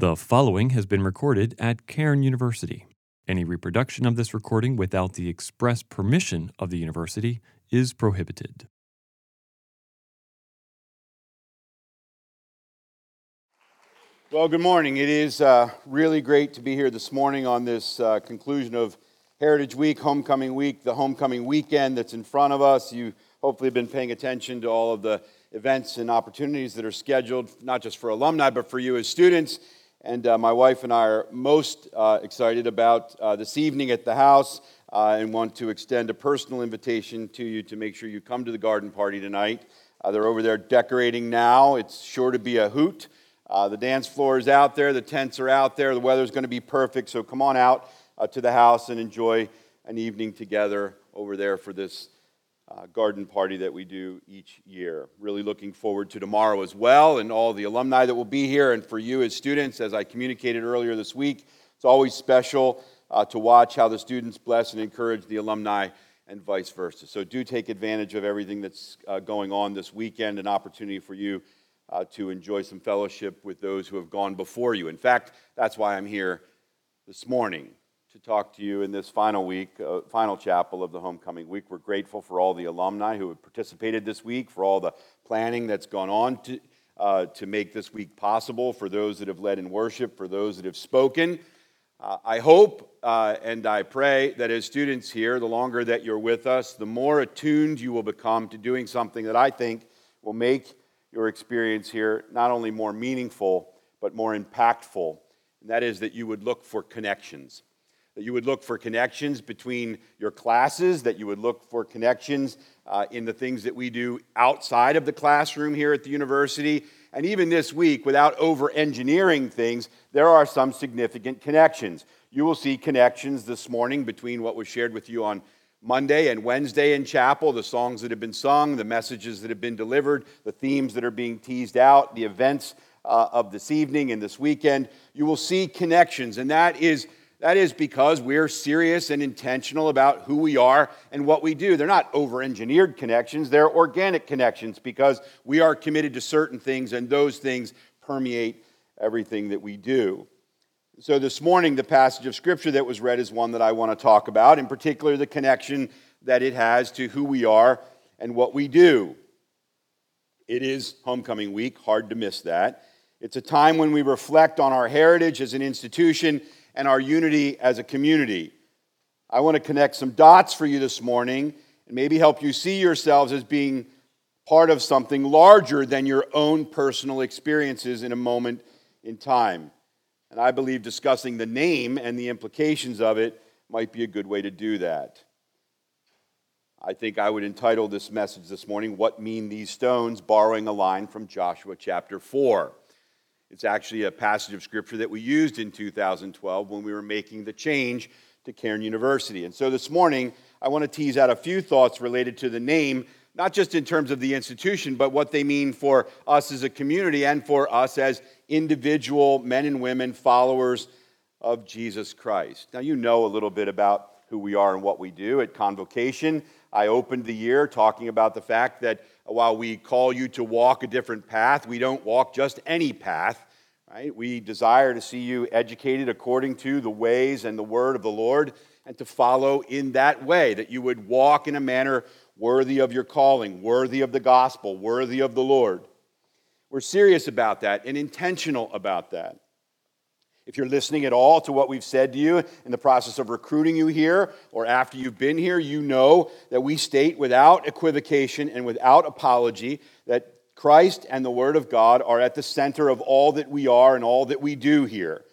The following has been recorded at Cairn University. Any reproduction of this recording without the express permission of the university is prohibited. Well, good morning. It is uh, really great to be here this morning on this uh, conclusion of Heritage Week, Homecoming Week, the homecoming weekend that's in front of us. You hopefully have been paying attention to all of the events and opportunities that are scheduled, not just for alumni, but for you as students. And uh, my wife and I are most uh, excited about uh, this evening at the house uh, and want to extend a personal invitation to you to make sure you come to the garden party tonight. they're over there decorating now. It's sure to be a hoot. Uh, the dance floor is out there, the tents are out there, the weather's going to be perfect. So come on out uh, to the house and enjoy an evening together over there for this uh, garden party that we do each year. Really looking forward to tomorrow as well and all the alumni that will be here. And for you as students, as I communicated earlier this week, it's always special uh, to watch how the students bless and encourage the alumni and vice versa. So do take advantage of everything that's uh, going on this weekend, an opportunity for you uh, to enjoy some fellowship with those who have gone before you. In fact, that's why I'm here this morning to talk to you in this final week, uh, final chapel of the homecoming week. We're grateful for all the alumni who have participated this week, for all the planning that's gone on to, uh, to make this week possible, for those that have led in worship, for those that have spoken. Uh, I hope uh, and I pray that as students here, the longer that you're with us, the more attuned you will become to doing something that I think will make your experience here not only more meaningful, but more impactful. And that is that you would look for connections. That you would look for connections between your classes, that you would look for connections uh, in the things that we do outside of the classroom here at the university. And even this week, without over engineering things, there are some significant connections. You will see connections this morning between what was shared with you on Monday and Wednesday in chapel, the songs that have been sung, the messages that have been delivered, the themes that are being teased out, the events uh, of this evening and this weekend, you will see connections. And that is, that is because we're serious and intentional about who we are and what we do. They're not over engineered connections, they're organic connections because we are committed to certain things and those things permeate everything that we do. So, this morning, the passage of Scripture that was read is one that I want to talk about, in particular, the connection that it has to who we are and what we do. It is homecoming week, hard to miss that. It's a time when we reflect on our heritage as an institution and our unity as a community. I want to connect some dots for you this morning and maybe help you see yourselves as being part of something larger than your own personal experiences in a moment in time. And I believe discussing the name and the implications of it might be a good way to do that. I think I would entitle this message this morning, What Mean These Stones? borrowing a line from Joshua chapter 4. It's actually a passage of scripture that we used in 2012 when we were making the change to Cairn University. And so this morning, I want to tease out a few thoughts related to the name not just in terms of the institution, but what they mean for us as a community and for us as individual men and women followers of Jesus Christ. Now, you know a little bit about who we are and what we do at Convocation. I opened the year talking about the fact that while we call you to walk a different path, we don't walk just any path. Right? We desire to see you educated according to the ways and the word of the Lord and to follow in that way, that you would walk in a manner worthy of your calling, worthy of the gospel, worthy of the Lord. We're serious about that and intentional about that. If you're listening at all to what we've said to you in the process of recruiting you here or after you've been here, you know that we state without equivocation and without apology that Christ and the Word of God are at the center of all that we are and all that we do here.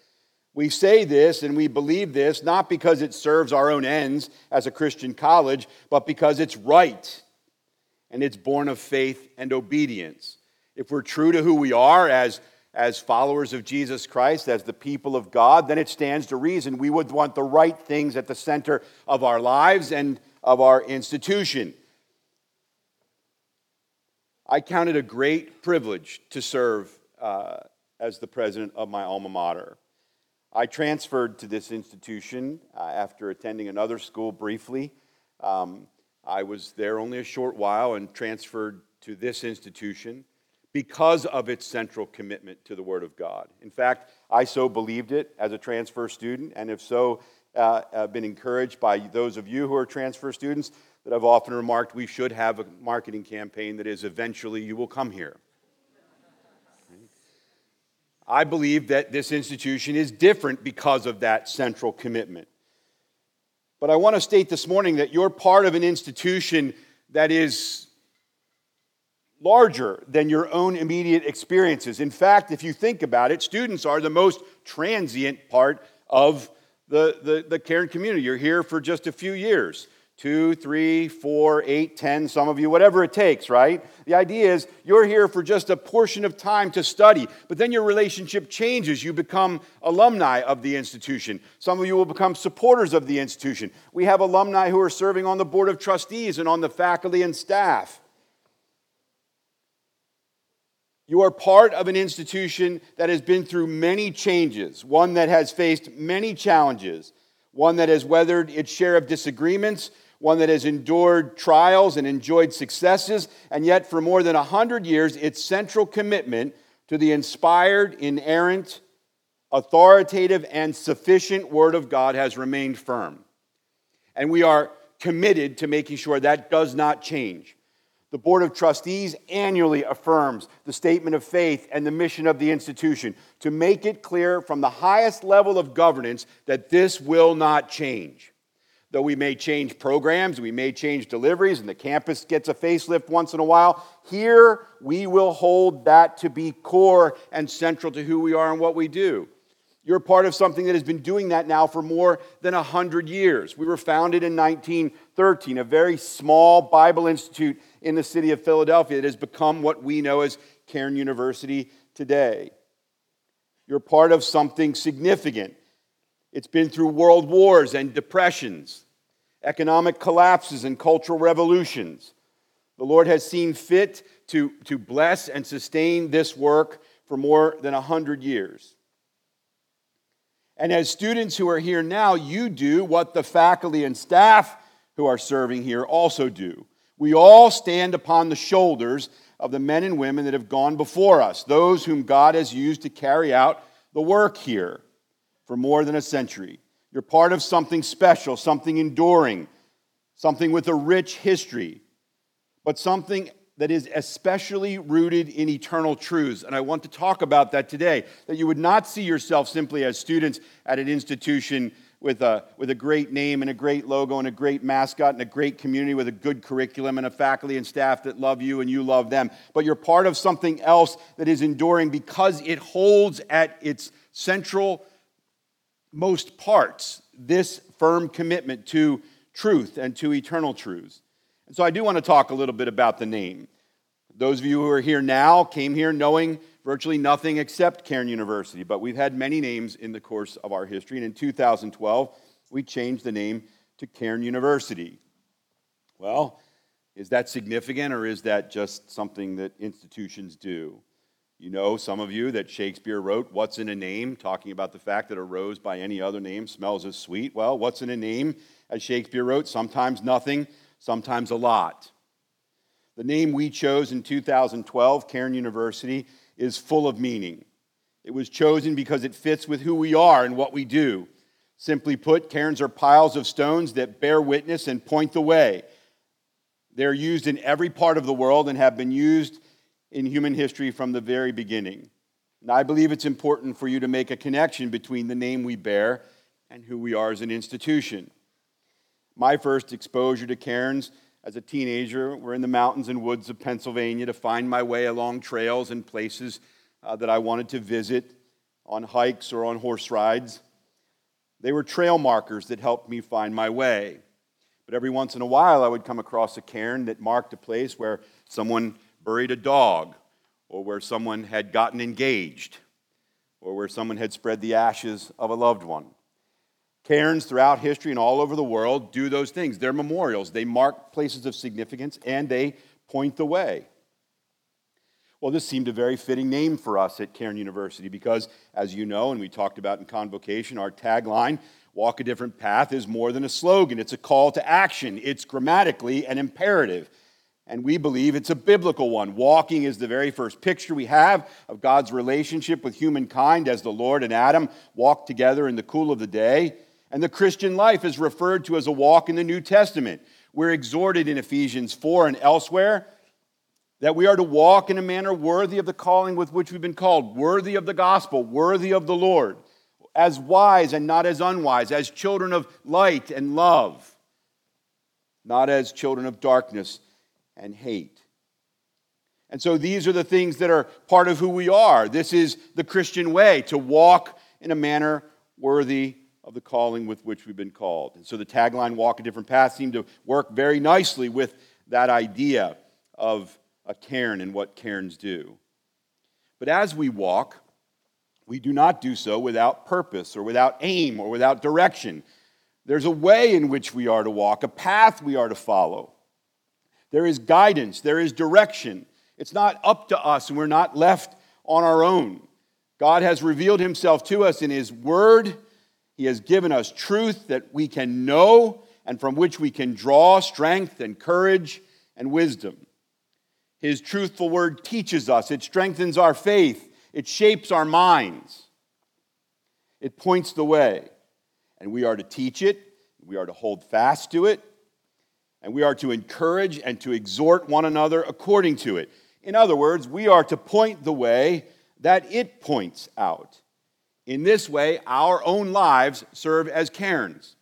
We say this and we believe this not because it serves our own ends as a Christian college, but because it's right and it's born of faith and obedience. If we're true to who we are as, as followers of Jesus Christ, as the people of God, then it stands to reason we would want the right things at the center of our lives and of our institution. I count it a great privilege to serve uh, as the president of my alma mater. I transferred to this institution uh, after attending another school briefly. Um, I was there only a short while and transferred to this institution because of its central commitment to the Word of God. In fact, I so believed it as a transfer student, and if so, uh, uh, been encouraged by those of you who are transfer students that I've often remarked we should have a marketing campaign that is eventually you will come here. I believe that this institution is different because of that central commitment. But I want to state this morning that you're part of an institution that is larger than your own immediate experiences. In fact, if you think about it, students are the most transient part of the, the, the community. You're here for just a few years two, three, four, eight, ten, some of you, whatever it takes, right? The idea is you're here for just a portion of time to study, but then your relationship changes. You become alumni of the institution. Some of you will become supporters of the institution. We have alumni who are serving on the board of trustees and on the faculty and staff. You are part of an institution that has been through many changes, one that has faced many challenges, one that has weathered its share of disagreements, one that has endured trials and enjoyed successes, and yet for more than 100 years, its central commitment to the inspired, inerrant, authoritative, and sufficient Word of God has remained firm. And we are committed to making sure that does not change. The Board of Trustees annually affirms the statement of faith and the mission of the institution to make it clear from the highest level of governance that this will not change. Though we may change programs, we may change deliveries, and the campus gets a facelift once in a while, here we will hold that to be core and central to who we are and what we do. You're part of something that has been doing that now for more than 100 years. We were founded in 1913, a very small Bible institute in the city of Philadelphia that has become what we know as Cairn University today. You're part of something significant. It's been through world wars and depressions, economic collapses and cultural revolutions. The Lord has seen fit to, to bless and sustain this work for more than 100 years. And as students who are here now, you do what the faculty and staff who are serving here also do. We all stand upon the shoulders of the men and women that have gone before us, those whom God has used to carry out the work here for more than a century. You're part of something special, something enduring, something with a rich history, but something that is especially rooted in eternal truths. And I want to talk about that today. That you would not see yourself simply as students at an institution with a, with a great name and a great logo and a great mascot and a great community with a good curriculum and a faculty and staff that love you and you love them. But you're part of something else that is enduring because it holds at its central most parts this firm commitment to truth and to eternal truths. And so I do want to talk a little bit about the name. Those of you who are here now came here knowing virtually nothing except Cairn University, but we've had many names in the course of our history. And in 2012, we changed the name to Cairn University. Well, is that significant or is that just something that institutions do? You know, some of you, that Shakespeare wrote, What's in a name? talking about the fact that a rose by any other name smells as sweet. Well, what's in a name? As Shakespeare wrote, sometimes nothing, sometimes a lot. The name we chose in 2012, Cairn University, is full of meaning. It was chosen because it fits with who we are and what we do. Simply put, cairns are piles of stones that bear witness and point the way. They're used in every part of the world and have been used in human history from the very beginning. And I believe it's important for you to make a connection between the name we bear and who we are as an institution. My first exposure to cairns as a teenager were in the mountains and woods of Pennsylvania to find my way along trails and places uh, that I wanted to visit on hikes or on horse rides. They were trail markers that helped me find my way. But every once in a while, I would come across a cairn that marked a place where someone buried a dog, or where someone had gotten engaged, or where someone had spread the ashes of a loved one. Cairns throughout history and all over the world do those things. They're memorials, they mark places of significance, and they point the way. Well, this seemed a very fitting name for us at Cairn University because, as you know, and we talked about in convocation, our tagline, Walk a Different Path, is more than a slogan. It's a call to action. It's grammatically an imperative. And we believe it's a biblical one. Walking is the very first picture we have of God's relationship with humankind as the Lord and Adam walked together in the cool of the day. And the Christian life is referred to as a walk in the New Testament. We're exhorted in Ephesians 4 and elsewhere that we are to walk in a manner worthy of the calling with which we've been called, worthy of the gospel, worthy of the Lord, as wise and not as unwise, as children of light and love, not as children of darkness and hate. And so these are the things that are part of who we are. This is the Christian way to walk in a manner worthy of the calling with which we've been called. And so the tagline, Walk a Different Path, seemed to work very nicely with that idea of a cairn and what cairns do. But as we walk, we do not do so without purpose or without aim or without direction. There's a way in which we are to walk, a path we are to follow. There is guidance, there is direction. It's not up to us, and we're not left on our own. God has revealed himself to us in his word. He has given us truth that we can know and from which we can draw strength and courage and wisdom. His truthful word teaches us, it strengthens our faith, it shapes our minds, it points the way. And we are to teach it, we are to hold fast to it, and we are to encourage and to exhort one another according to it. In other words, we are to point the way that it points out. In this way, our own lives serve as cairns.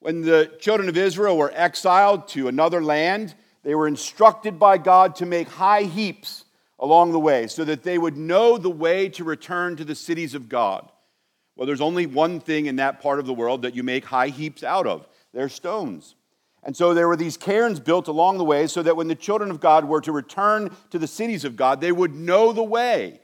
When the children of Israel were exiled to another land, they were instructed by God to make high heaps along the way so that they would know the way to return to the cities of God. Well, there's only one thing in that part of the world that you make high heaps out of they're stones. And so there were these cairns built along the way so that when the children of God were to return to the cities of God, they would know the way.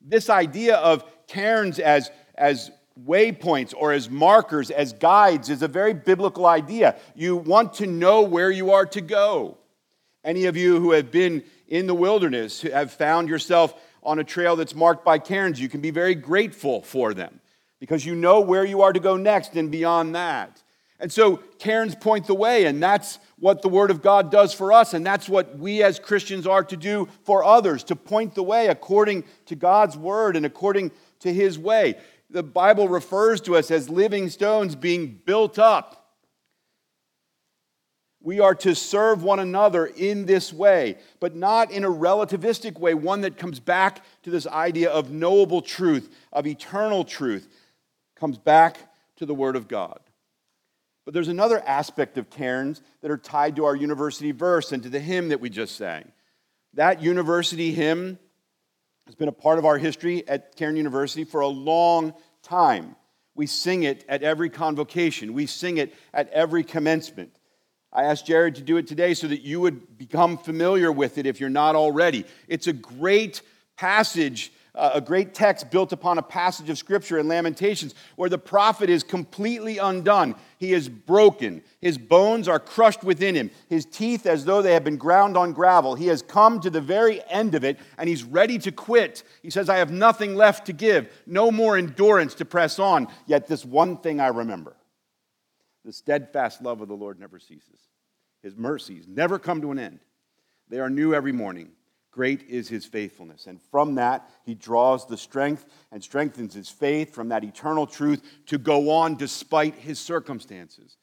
This idea of cairns as, as waypoints or as markers, as guides, is a very biblical idea. You want to know where you are to go. Any of you who have been in the wilderness have found yourself on a trail that's marked by cairns, you can be very grateful for them because you know where you are to go next and beyond that. And so cairns point the way, and that's what the Word of God does for us, and that's what we as Christians are to do for others, to point the way according to God's Word and according to His way. The Bible refers to us as living stones being built up we are to serve one another in this way, but not in a relativistic way, one that comes back to this idea of knowable truth, of eternal truth, comes back to the Word of God. But there's another aspect of cairns that are tied to our university verse and to the hymn that we just sang. That university hymn has been a part of our history at Cairn University for a long time. We sing it at every convocation, we sing it at every commencement. I asked Jared to do it today so that you would become familiar with it if you're not already. It's a great passage, a great text built upon a passage of Scripture in Lamentations where the prophet is completely undone. He is broken. His bones are crushed within him, his teeth as though they have been ground on gravel. He has come to the very end of it and he's ready to quit. He says, I have nothing left to give, no more endurance to press on. Yet this one thing I remember the steadfast love of the Lord never ceases. His mercies never come to an end. They are new every morning. Great is his faithfulness. And from that, he draws the strength and strengthens his faith from that eternal truth to go on despite his circumstances.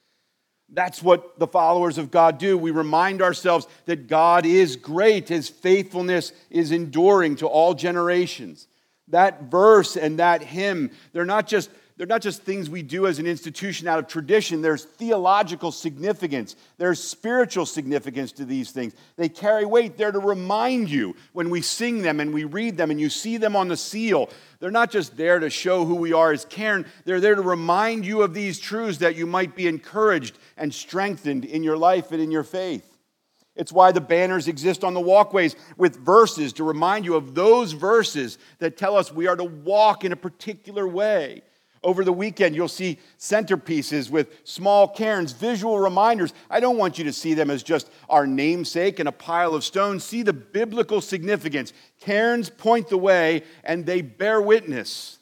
That's what the followers of God do. We remind ourselves that God is great, his faithfulness is enduring to all generations. That verse and that hymn, they're not just they're not just things we do as an institution out of tradition. There's theological significance, there's spiritual significance to these things. They carry weight. They're to remind you when we sing them and we read them and you see them on the seal. They're not just there to show who we are as Cairn, they're there to remind you of these truths that you might be encouraged and strengthened in your life and in your faith. It's why the banners exist on the walkways with verses to remind you of those verses that tell us we are to walk in a particular way. Over the weekend, you'll see centerpieces with small cairns, visual reminders. I don't want you to see them as just our namesake and a pile of stones. See the biblical significance. Cairns point the way and they bear witness.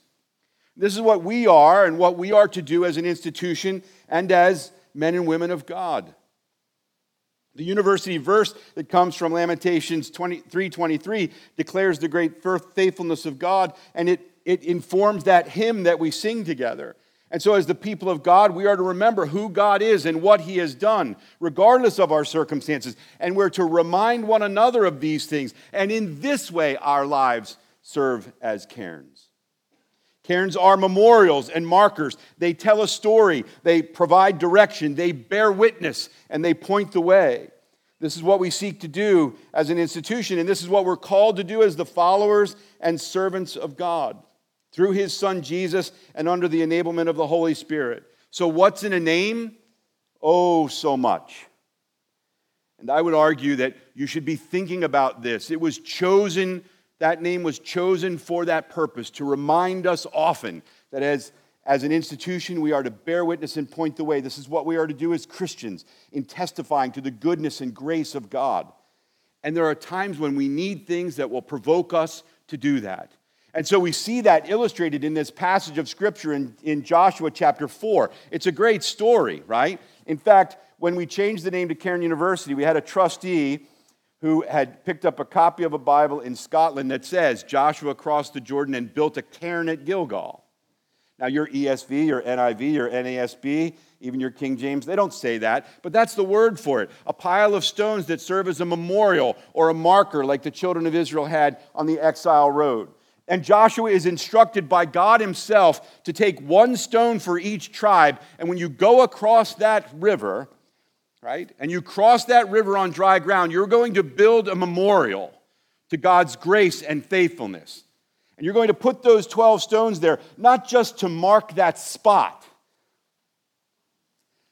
This is what we are and what we are to do as an institution and as men and women of God. The university verse that comes from Lamentations 3:23 declares the great faithfulness of God, and it, it informs that hymn that we sing together. And so, as the people of God, we are to remember who God is and what He has done, regardless of our circumstances. And we're to remind one another of these things. And in this way, our lives serve as cairns. Cairns are memorials and markers. They tell a story, they provide direction, they bear witness, and they point the way. This is what we seek to do as an institution, and this is what we're called to do as the followers and servants of God through his son Jesus and under the enablement of the Holy Spirit. So, what's in a name? Oh, so much. And I would argue that you should be thinking about this. It was chosen that name was chosen for that purpose, to remind us often that as, as an institution, we are to bear witness and point the way. This is what we are to do as Christians in testifying to the goodness and grace of God. And there are times when we need things that will provoke us to do that. And so we see that illustrated in this passage of Scripture in, in Joshua chapter 4. It's a great story, right? In fact, when we changed the name to Cairn University, we had a trustee who had picked up a copy of a Bible in Scotland that says Joshua crossed the Jordan and built a cairn at Gilgal. Now, your ESV, your NIV, your NASB, even your King James, they don't say that, but that's the word for it. A pile of stones that serve as a memorial or a marker, like the children of Israel had on the exile road. And Joshua is instructed by God Himself to take one stone for each tribe. And when you go across that river, right? And you cross that river on dry ground, you're going to build a memorial to God's grace and faithfulness. And you're going to put those 12 stones there, not just to mark that spot.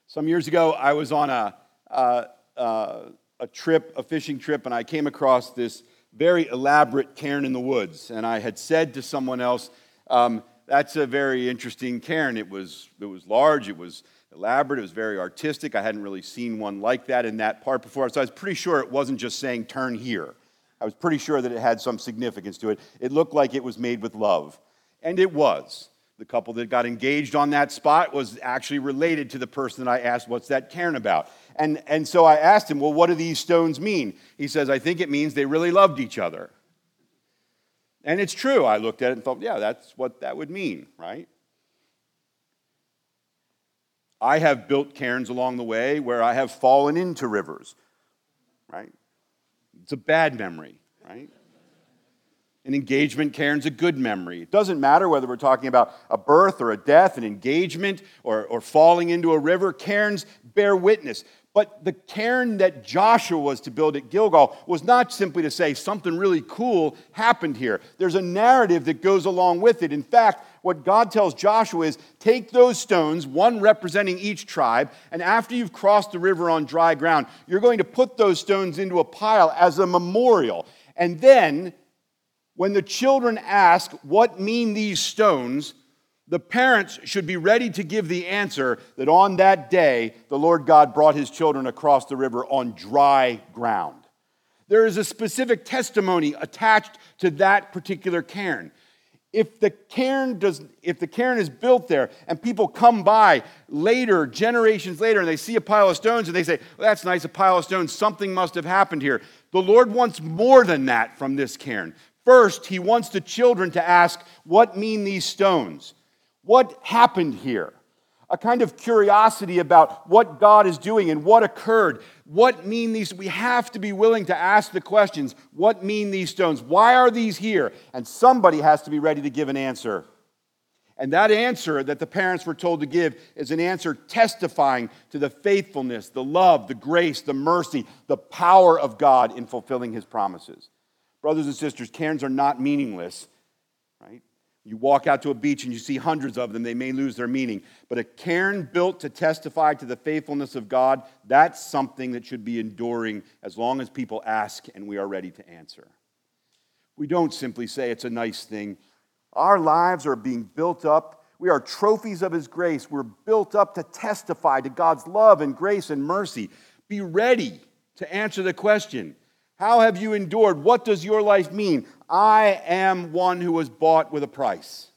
Some years ago, I was on a, a trip, a fishing trip, and I came across this very elaborate cairn in the woods. And I had said to someone else, um, that's a very interesting cairn. It was, it was large, it was elaborate, it was very artistic. I hadn't really seen one like that in that part before. So I was pretty sure it wasn't just saying turn here. I was pretty sure that it had some significance to it. It looked like it was made with love. And it was. The couple that got engaged on that spot was actually related to the person that I asked, What's that cairn about? And, and so I asked him, Well, what do these stones mean? He says, I think it means they really loved each other. And it's true. I looked at it and thought, Yeah, that's what that would mean, right? I have built cairns along the way where I have fallen into rivers, right? It's a bad memory, right? An engagement cairn's a good memory. It doesn't matter whether we're talking about a birth or a death, an engagement, or, or falling into a river. Cairns bear witness. But the cairn that Joshua was to build at Gilgal was not simply to say something really cool happened here. There's a narrative that goes along with it. In fact, what God tells Joshua is take those stones, one representing each tribe, and after you've crossed the river on dry ground, you're going to put those stones into a pile as a memorial. And then, when the children ask, What mean these stones? The parents should be ready to give the answer that on that day, the Lord God brought his children across the river on dry ground. There is a specific testimony attached to that particular cairn. If the cairn does if the cairn is built there and people come by later generations later and they see a pile of stones and they say well, that's nice a pile of stones something must have happened here. The lord wants more than that from this cairn. First he wants the children to ask what mean these stones what happened here a kind of curiosity about what God is doing and what occurred. What mean these? We have to be willing to ask the questions what mean these stones? Why are these here? And somebody has to be ready to give an answer. And that answer that the parents were told to give is an answer testifying to the faithfulness, the love, the grace, the mercy, the power of God in fulfilling his promises. Brothers and sisters, cairns are not meaningless, right? You walk out to a beach and you see hundreds of them, they may lose their meaning. But a cairn built to testify to the faithfulness of God, that's something that should be enduring as long as people ask and we are ready to answer. We don't simply say it's a nice thing. Our lives are being built up. We are trophies of His grace. We're built up to testify to God's love and grace and mercy. Be ready to answer the question How have you endured? What does your life mean? I am one who was bought with a price,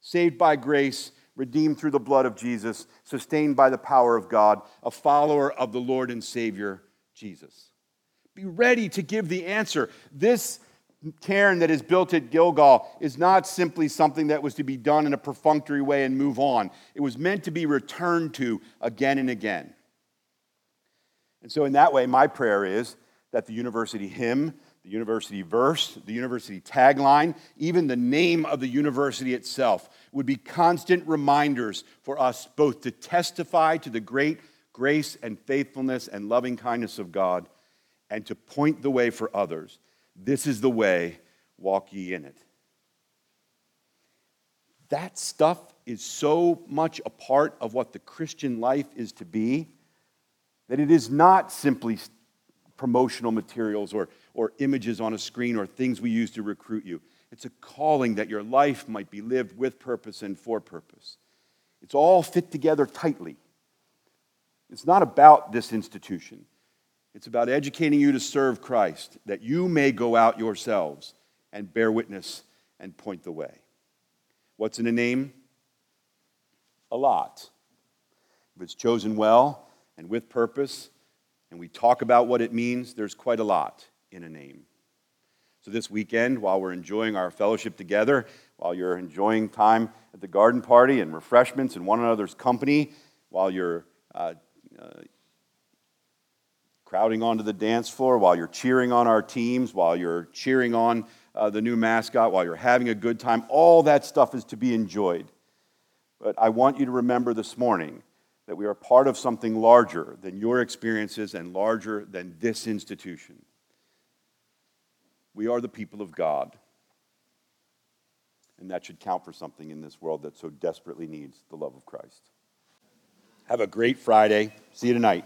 saved by grace, redeemed through the blood of Jesus, sustained by the power of God, a follower of the Lord and Savior, Jesus. Be ready to give the answer. This cairn that is built at Gilgal is not simply something that was to be done in a perfunctory way and move on. It was meant to be returned to again and again. And so, in that way, my prayer is that the university hymn, the university verse, the university tagline, even the name of the university itself would be constant reminders for us both to testify to the great grace and faithfulness and loving kindness of God and to point the way for others. This is the way, walk ye in it. That stuff is so much a part of what the Christian life is to be that it is not simply promotional materials or, or images on a screen or things we use to recruit you. It's a calling that your life might be lived with purpose and for purpose. It's all fit together tightly. It's not about this institution. It's about educating you to serve Christ, that you may go out yourselves and bear witness and point the way. What's in a name? A lot. If it's chosen well and with purpose, and we talk about what it means, there's quite a lot in a name. So, this weekend, while we're enjoying our fellowship together, while you're enjoying time at the garden party and refreshments and one another's company, while you're uh, uh, crowding onto the dance floor, while you're cheering on our teams, while you're cheering on uh, the new mascot, while you're having a good time, all that stuff is to be enjoyed. But I want you to remember this morning that we are part of something larger than your experiences and larger than this institution. We are the people of God. And that should count for something in this world that so desperately needs the love of Christ. Have a great Friday. See you tonight.